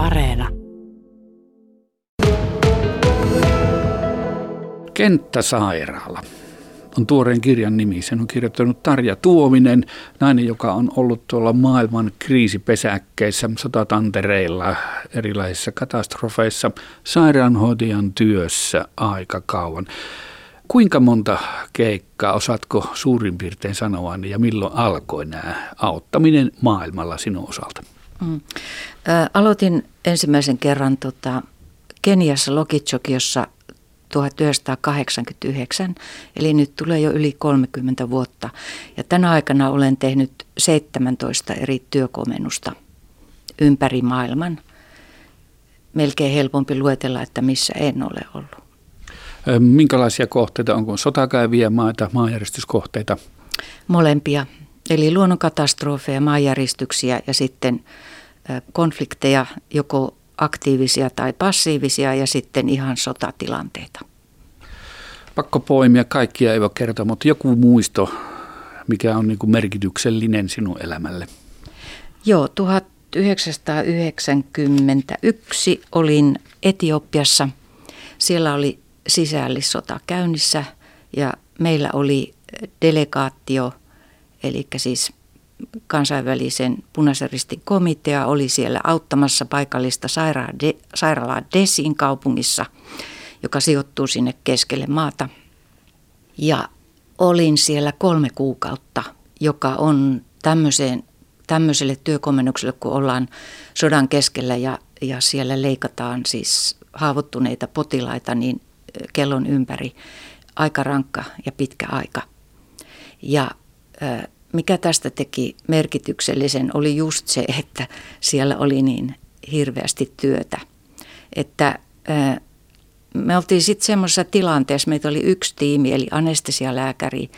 Areena. Kenttäsairaala on tuoreen kirjan nimi. Sen on kirjoittanut Tarja Tuominen, nainen, joka on ollut tuolla maailman kriisipesäkkeissä, sotatantereilla, erilaisissa katastrofeissa, sairaanhoitajan työssä aika kauan. Kuinka monta keikkaa osaatko suurin piirtein sanoa ja milloin alkoi nämä auttaminen maailmalla sinun osalta? Mm. Aloitin ensimmäisen kerran tota, Keniassa Lokitchokiossa 1989, eli nyt tulee jo yli 30 vuotta. Ja tänä aikana olen tehnyt 17 eri työkomennusta ympäri maailman. Melkein helpompi luetella, että missä en ole ollut. Minkälaisia kohteita, onko sotakäyviä maita, maanjäristyskohteita? Molempia, eli luonnonkatastrofeja, maanjäristyksiä ja sitten konflikteja, joko aktiivisia tai passiivisia ja sitten ihan sotatilanteita. Pakko poimia, kaikkia ei voi kertoa, mutta joku muisto, mikä on niin kuin merkityksellinen sinun elämälle? Joo, 1991 olin Etiopiassa. Siellä oli sisällissota käynnissä ja meillä oli delegaatio, eli siis kansainvälisen punaisen komitea oli siellä auttamassa paikallista sairaalaa Desin kaupungissa, joka sijoittuu sinne keskelle maata. Ja olin siellä kolme kuukautta, joka on tämmöiseen, tämmöiselle työkomennukselle, kun ollaan sodan keskellä ja, ja siellä leikataan siis haavoittuneita potilaita, niin kellon ympäri aika rankka ja pitkä aika. Ja mikä tästä teki merkityksellisen oli just se, että siellä oli niin hirveästi työtä. Että me oltiin sitten semmoisessa tilanteessa, meitä oli yksi tiimi, eli anestesialääkäri,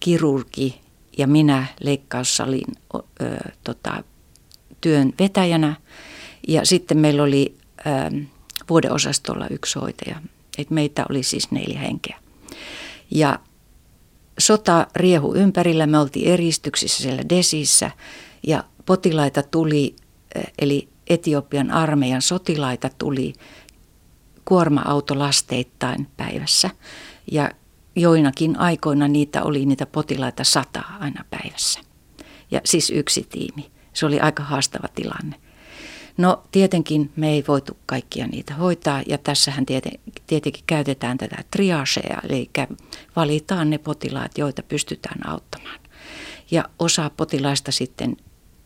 kirurgi ja minä leikkaussalin ö, tota, työn vetäjänä. Ja sitten meillä oli ö, vuodeosastolla yksi hoitaja. Et meitä oli siis neljä henkeä. Ja sota riehu ympärillä, me oltiin eristyksissä siellä Desissä ja potilaita tuli, eli Etiopian armeijan sotilaita tuli kuorma-autolasteittain päivässä. Ja joinakin aikoina niitä oli niitä potilaita sata aina päivässä. Ja siis yksi tiimi. Se oli aika haastava tilanne. No tietenkin me ei voitu kaikkia niitä hoitaa ja tässähän tietenkin käytetään tätä triagea, eli valitaan ne potilaat, joita pystytään auttamaan. Ja osa potilaista sitten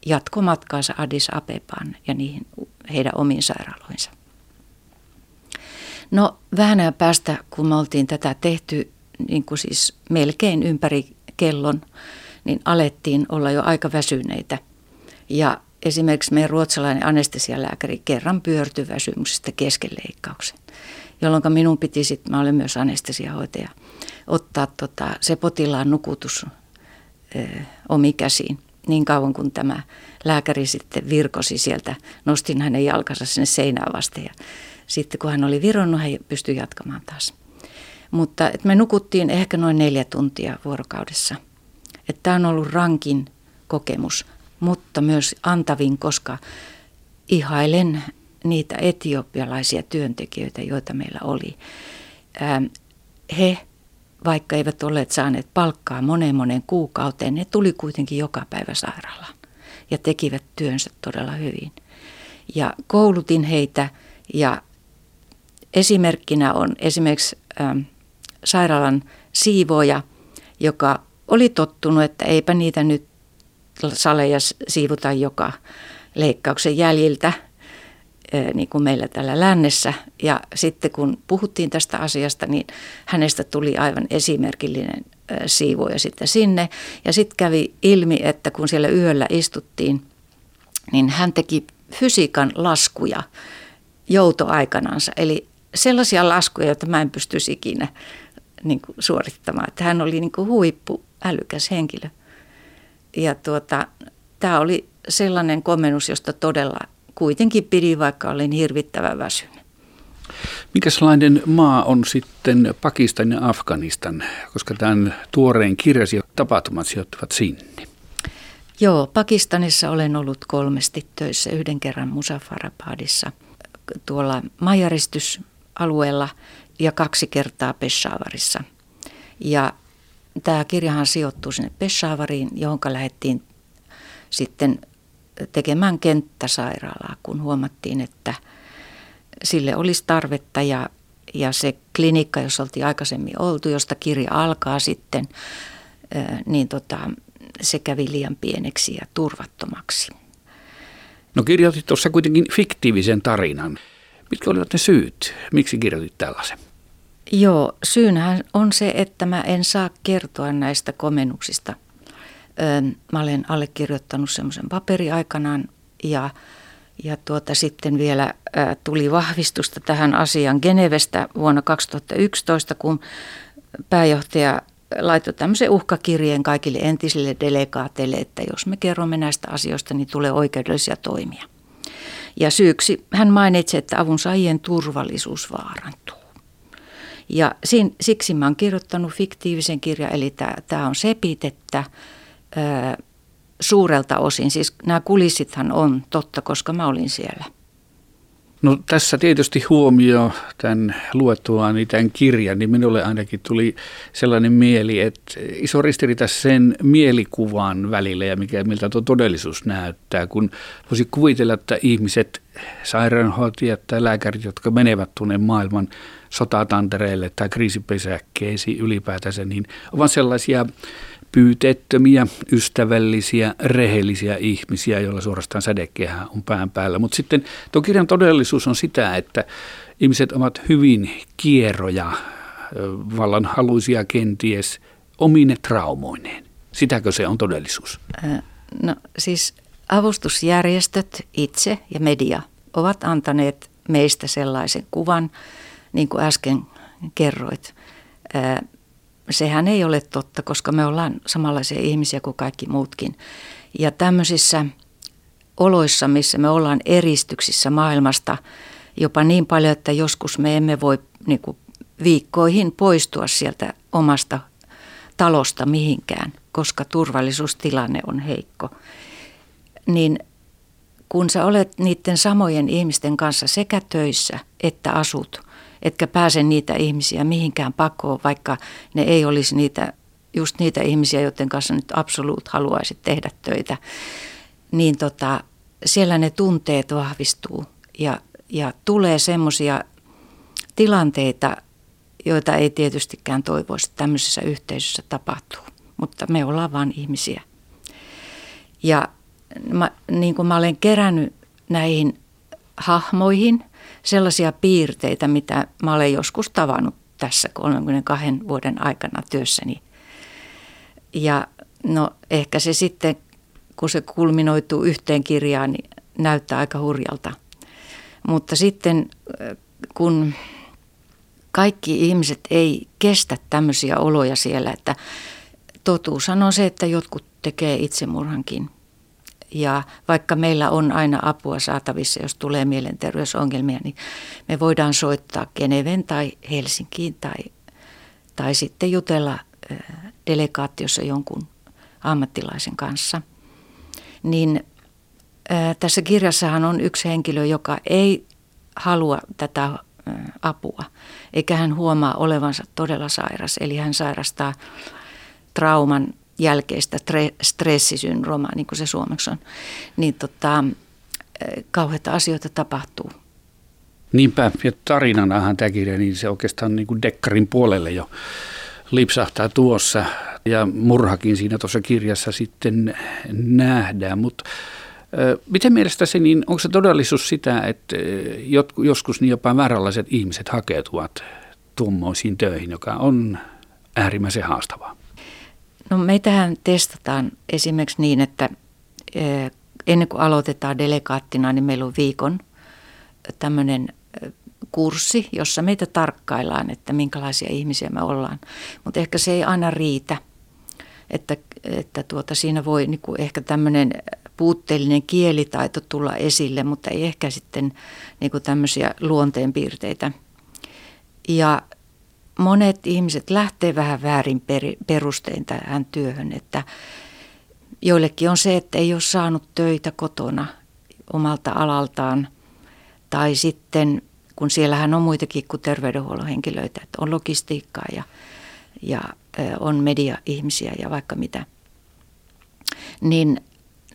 jatkomatkaansa Addis Abebaan ja niihin heidän omiin sairaaloinsa. No vähän päästä, kun me oltiin tätä tehty niin kuin siis melkein ympäri kellon, niin alettiin olla jo aika väsyneitä. Ja esimerkiksi meidän ruotsalainen anestesialääkäri kerran pyörtyi väsymyksestä kesken leikkauksen, jolloin minun piti sitten, mä olen myös anestesiahoitaja, ottaa tota, se potilaan nukutus ö, omi käsiin niin kauan kuin tämä lääkäri sitten virkosi sieltä. Nostin hänen jalkansa sinne seinään vasten ja sitten kun hän oli vironnut, hän pystyi jatkamaan taas. Mutta et me nukuttiin ehkä noin neljä tuntia vuorokaudessa. Tämä on ollut rankin kokemus mutta myös antavin, koska ihailen niitä etiopialaisia työntekijöitä, joita meillä oli. Ähm, he, vaikka eivät olleet saaneet palkkaa moneen moneen kuukauteen, ne tuli kuitenkin joka päivä sairaalaan ja tekivät työnsä todella hyvin. Ja koulutin heitä ja esimerkkinä on esimerkiksi ähm, sairaalan siivoja, joka oli tottunut, että eipä niitä nyt saleja siivuta joka leikkauksen jäljiltä, niin kuin meillä täällä lännessä. Ja sitten kun puhuttiin tästä asiasta, niin hänestä tuli aivan esimerkillinen siivoja sitten sinne. Ja sitten kävi ilmi, että kun siellä yöllä istuttiin, niin hän teki fysiikan laskuja joutoaikanansa. Eli sellaisia laskuja, joita mä en pystyisi ikinä niin kuin, suorittamaan. Että hän oli niin kuin, huippu älykäs henkilö. Ja tuota, tämä oli sellainen komennus, josta todella kuitenkin pidin, vaikka olin hirvittävän väsynyt. Mikäslainen maa on sitten Pakistan ja Afganistan, koska tämän tuoreen kirjasi tapahtumat sijoittuvat sinne? Joo, Pakistanissa olen ollut kolmesti töissä, yhden kerran Musafarabadissa tuolla majaristysalueella ja kaksi kertaa Peshawarissa. Ja tämä kirjahan sijoittuu sinne Peshavariin, johon lähdettiin sitten tekemään kenttäsairaalaa, kun huomattiin, että sille olisi tarvetta ja, ja se klinikka, jossa oltiin aikaisemmin oltu, josta kirja alkaa sitten, niin tota, se kävi liian pieneksi ja turvattomaksi. No kirjoitit tuossa kuitenkin fiktiivisen tarinan. Mitkä olivat ne syyt? Miksi kirjoitit tällaisen? Joo, syynähän on se, että mä en saa kertoa näistä komennuksista. Mä olen allekirjoittanut semmoisen paperi aikanaan ja, ja tuota, sitten vielä tuli vahvistusta tähän asiaan Genevestä vuonna 2011, kun pääjohtaja laittoi tämmöisen uhkakirjeen kaikille entisille delegaateille, että jos me kerromme näistä asioista, niin tulee oikeudellisia toimia. Ja syyksi hän mainitsi, että avunsaajien turvallisuus vaarantuu. Ja sin, siksi mä oon kirjoittanut fiktiivisen kirjan, eli tämä on sepitettä ö, suurelta osin. Siis nämä kulissithan on totta, koska mä olin siellä. No tässä tietysti huomio tämän luettuaan tämän kirjan, niin minulle ainakin tuli sellainen mieli, että iso ristiriita sen mielikuvan välillä ja mikä, miltä tuo todellisuus näyttää, kun voisi kuvitella, että ihmiset, sairaanhoitajat tai lääkärit, jotka menevät tuonne maailman sotatantereille tai kriisipesäkkeisiin ylipäätänsä, niin ovat sellaisia pyyteettömiä, ystävällisiä, rehellisiä ihmisiä, joilla suorastaan sädekehä on pään päällä. Mutta sitten tuo kirjan todellisuus on sitä, että ihmiset ovat hyvin kierroja, vallan haluisia kenties omine traumoineen. Sitäkö se on todellisuus? No siis avustusjärjestöt itse ja media ovat antaneet meistä sellaisen kuvan, niin kuin äsken kerroit sehän ei ole totta, koska me ollaan samanlaisia ihmisiä kuin kaikki muutkin. Ja tämmöisissä oloissa, missä me ollaan eristyksissä maailmasta jopa niin paljon, että joskus me emme voi niin kuin viikkoihin poistua sieltä omasta talosta mihinkään, koska turvallisuustilanne on heikko. Niin kun sä olet niiden samojen ihmisten kanssa sekä töissä että asut – etkä pääse niitä ihmisiä mihinkään pakoon, vaikka ne ei olisi niitä, just niitä ihmisiä, joiden kanssa nyt absoluut haluaisit tehdä töitä, niin tota, siellä ne tunteet vahvistuu ja, ja tulee semmoisia tilanteita, joita ei tietystikään toivoisi, että tämmöisessä yhteisössä tapahtuu. Mutta me ollaan vain ihmisiä. Ja mä, niin kuin mä olen kerännyt näihin hahmoihin sellaisia piirteitä, mitä mä olen joskus tavannut tässä 32 vuoden aikana työssäni. Ja no ehkä se sitten, kun se kulminoituu yhteen kirjaan, niin näyttää aika hurjalta. Mutta sitten kun kaikki ihmiset ei kestä tämmöisiä oloja siellä, että totuus on se, että jotkut tekee itsemurhankin – ja vaikka meillä on aina apua saatavissa, jos tulee mielenterveysongelmia, niin me voidaan soittaa Geneven tai Helsinkiin tai, tai sitten jutella delegaatiossa jonkun ammattilaisen kanssa. Niin tässä kirjassahan on yksi henkilö, joka ei halua tätä apua, eikä hän huomaa olevansa todella sairas. Eli hän sairastaa trauman jälkeistä stressisyndroomaa, niin kuin se suomeksi on, niin tota, kauheita asioita tapahtuu. Niinpä, ja tarinanahan tämä kirja, niin se oikeastaan niin kuin dekkarin puolelle jo lipsahtaa tuossa, ja murhakin siinä tuossa kirjassa sitten nähdään, mutta Miten mielestäsi, niin onko se todellisuus sitä, että joskus niin jopa vääränlaiset ihmiset hakeutuvat tuommoisiin töihin, joka on äärimmäisen haastavaa? No meitähän testataan esimerkiksi niin, että ennen kuin aloitetaan delegaattina, niin meillä on viikon tämmöinen kurssi, jossa meitä tarkkaillaan, että minkälaisia ihmisiä me ollaan. Mutta ehkä se ei aina riitä, että, että tuota, siinä voi niin kuin ehkä tämmöinen puutteellinen kielitaito tulla esille, mutta ei ehkä sitten niin kuin tämmöisiä luonteenpiirteitä. Ja monet ihmiset lähtee vähän väärin perustein tähän työhön, että joillekin on se, että ei ole saanut töitä kotona omalta alaltaan. Tai sitten, kun siellähän on muitakin kuin terveydenhuollon henkilöitä, että on logistiikkaa ja, ja on media-ihmisiä ja vaikka mitä. Niin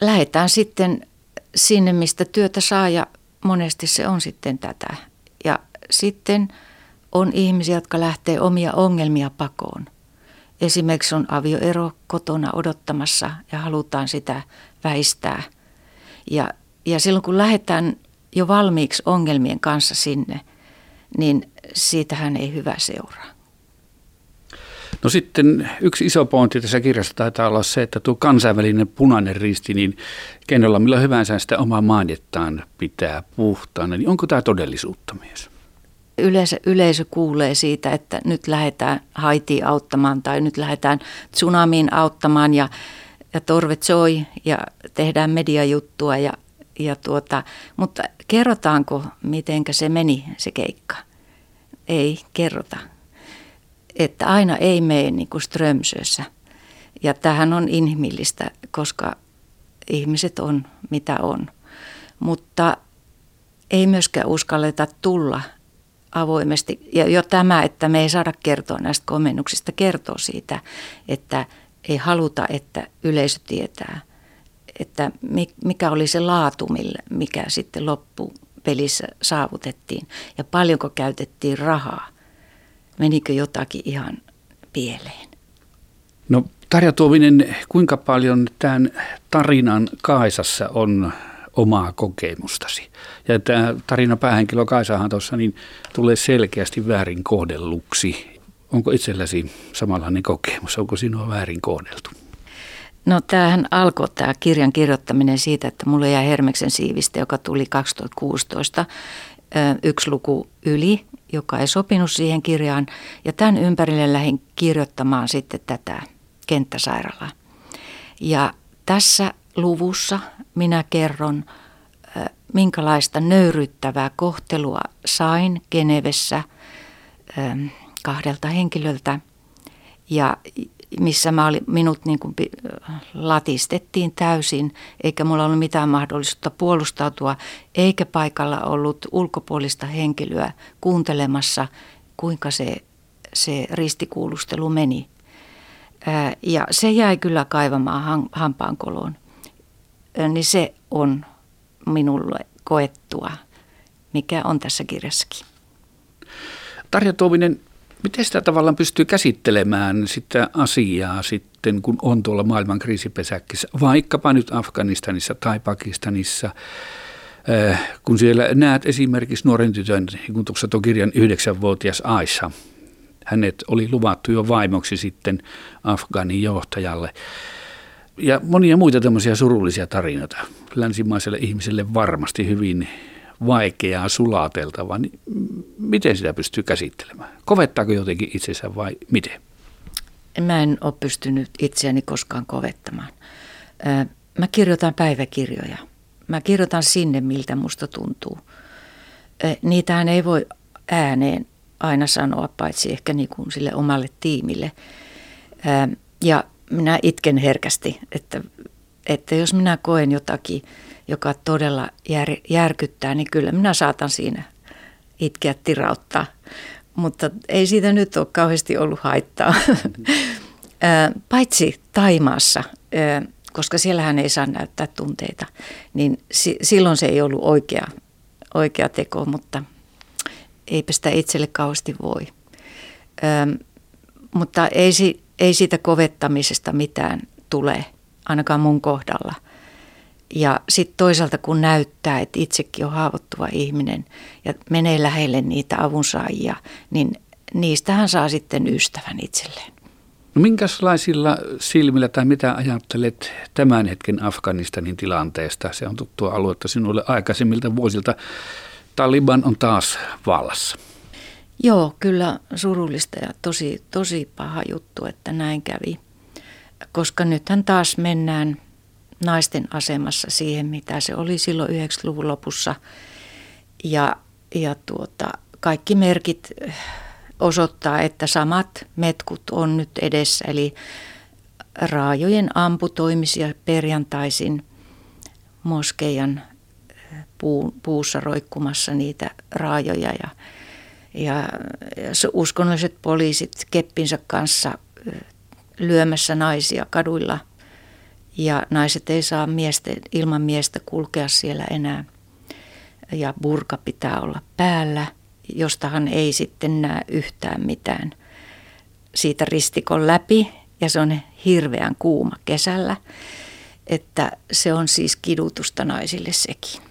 lähdetään sitten sinne, mistä työtä saa ja monesti se on sitten tätä. Ja sitten on ihmisiä, jotka lähtee omia ongelmia pakoon. Esimerkiksi on avioero kotona odottamassa ja halutaan sitä väistää. Ja, ja silloin kun lähdetään jo valmiiksi ongelmien kanssa sinne, niin siitähän ei hyvä seuraa. No sitten yksi iso pointti tässä kirjassa taitaa olla se, että tuo kansainvälinen punainen risti, niin kenellä millä hyvänsä sitä omaa mainettaan pitää puhtaana, niin onko tämä todellisuutta mies? Yleisö, yleisö kuulee siitä, että nyt lähdetään Haitiin auttamaan tai nyt lähdetään tsunamiin auttamaan ja, ja torvet soi ja tehdään mediajuttua. Ja, ja tuota, mutta kerrotaanko, mitenkä se meni se keikka? Ei kerrota että aina ei mene niin kuin Strömsössä. Ja tähän on inhimillistä, koska ihmiset on mitä on. Mutta ei myöskään uskalleta tulla avoimesti. Ja jo tämä, että me ei saada kertoa näistä komennuksista, kertoo siitä, että ei haluta, että yleisö tietää, että mikä oli se laatu, mikä sitten loppupelissä saavutettiin ja paljonko käytettiin rahaa menikö jotakin ihan pieleen? No Tarja Tuovinen, kuinka paljon tämän tarinan Kaisassa on omaa kokemustasi? Ja tämä tarina päähenkilö Kaisahan tuossa niin tulee selkeästi väärin kohdelluksi. Onko itselläsi samanlainen kokemus? Onko sinua väärin kohdeltu? No tämähän alkoi tämä kirjan kirjoittaminen siitä, että mulle jäi Hermeksen siivistä, joka tuli 2016 yksi luku yli joka ei sopinut siihen kirjaan. Ja tämän ympärille lähdin kirjoittamaan sitten tätä kenttäsairaalaa. Ja tässä luvussa minä kerron, minkälaista nöyryttävää kohtelua sain Genevessä kahdelta henkilöltä. Ja missä mä olin, minut niin kuin latistettiin täysin, eikä mulla ollut mitään mahdollisuutta puolustautua, eikä paikalla ollut ulkopuolista henkilöä kuuntelemassa, kuinka se, se ristikuulustelu meni. Ja se jäi kyllä kaivamaan hampaankoloon. Niin se on minulle koettua, mikä on tässä kirjassakin. Tarja Tuominen, Miten sitä tavallaan pystyy käsittelemään sitä asiaa sitten, kun on tuolla maailman kriisipesäkkissä, vaikkapa nyt Afganistanissa tai Pakistanissa, kun siellä näet esimerkiksi nuoren tytön, niin kun tuossa tuon kirjan yhdeksänvuotias Aissa, hänet oli luvattu jo vaimoksi sitten Afganin johtajalle. Ja monia muita tämmöisiä surullisia tarinoita. Länsimaiselle ihmiselle varmasti hyvin vaikeaa sulateltavaa, niin miten sitä pystyy käsittelemään? Kovettaako jotenkin itsensä vai miten? Mä en ole pystynyt itseäni koskaan kovettamaan. Mä kirjoitan päiväkirjoja. Mä kirjoitan sinne, miltä musta tuntuu. Niitähän ei voi ääneen aina sanoa, paitsi ehkä niin kuin sille omalle tiimille. Ja minä itken herkästi, että, että jos minä koen jotakin – joka todella jär, järkyttää, niin kyllä minä saatan siinä itkeä tirauttaa. Mutta ei siitä nyt ole kauheasti ollut haittaa. Paitsi Taimaassa, koska siellähän ei saa näyttää tunteita, niin silloin se ei ollut oikea, oikea teko, mutta eipä sitä itselle kauheasti voi. Mutta ei, ei siitä kovettamisesta mitään tule, ainakaan mun kohdalla – ja sitten toisaalta kun näyttää, että itsekin on haavoittuva ihminen ja menee lähelle niitä avunsaajia, niin niistähän saa sitten ystävän itselleen. No minkälaisilla silmillä tai mitä ajattelet tämän hetken Afganistanin tilanteesta? Se on tuttua aluetta sinulle aikaisemmilta vuosilta. Taliban on taas vallassa. Joo, kyllä surullista ja tosi, tosi paha juttu, että näin kävi. Koska nythän taas mennään naisten asemassa siihen, mitä se oli silloin 90-luvun lopussa. Ja, ja tuota, kaikki merkit eh, osoittaa, että samat metkut on nyt edessä. Eli raajojen amputoimisia perjantaisin moskeijan puu, puussa roikkumassa niitä raajoja ja, ja, uskonnolliset poliisit keppinsä kanssa lyömässä naisia kaduilla. Ja naiset ei saa miestä, ilman miestä kulkea siellä enää. Ja burka pitää olla päällä, jostahan ei sitten näe yhtään mitään. Siitä ristikon läpi ja se on hirveän kuuma kesällä, että se on siis kidutusta naisille sekin.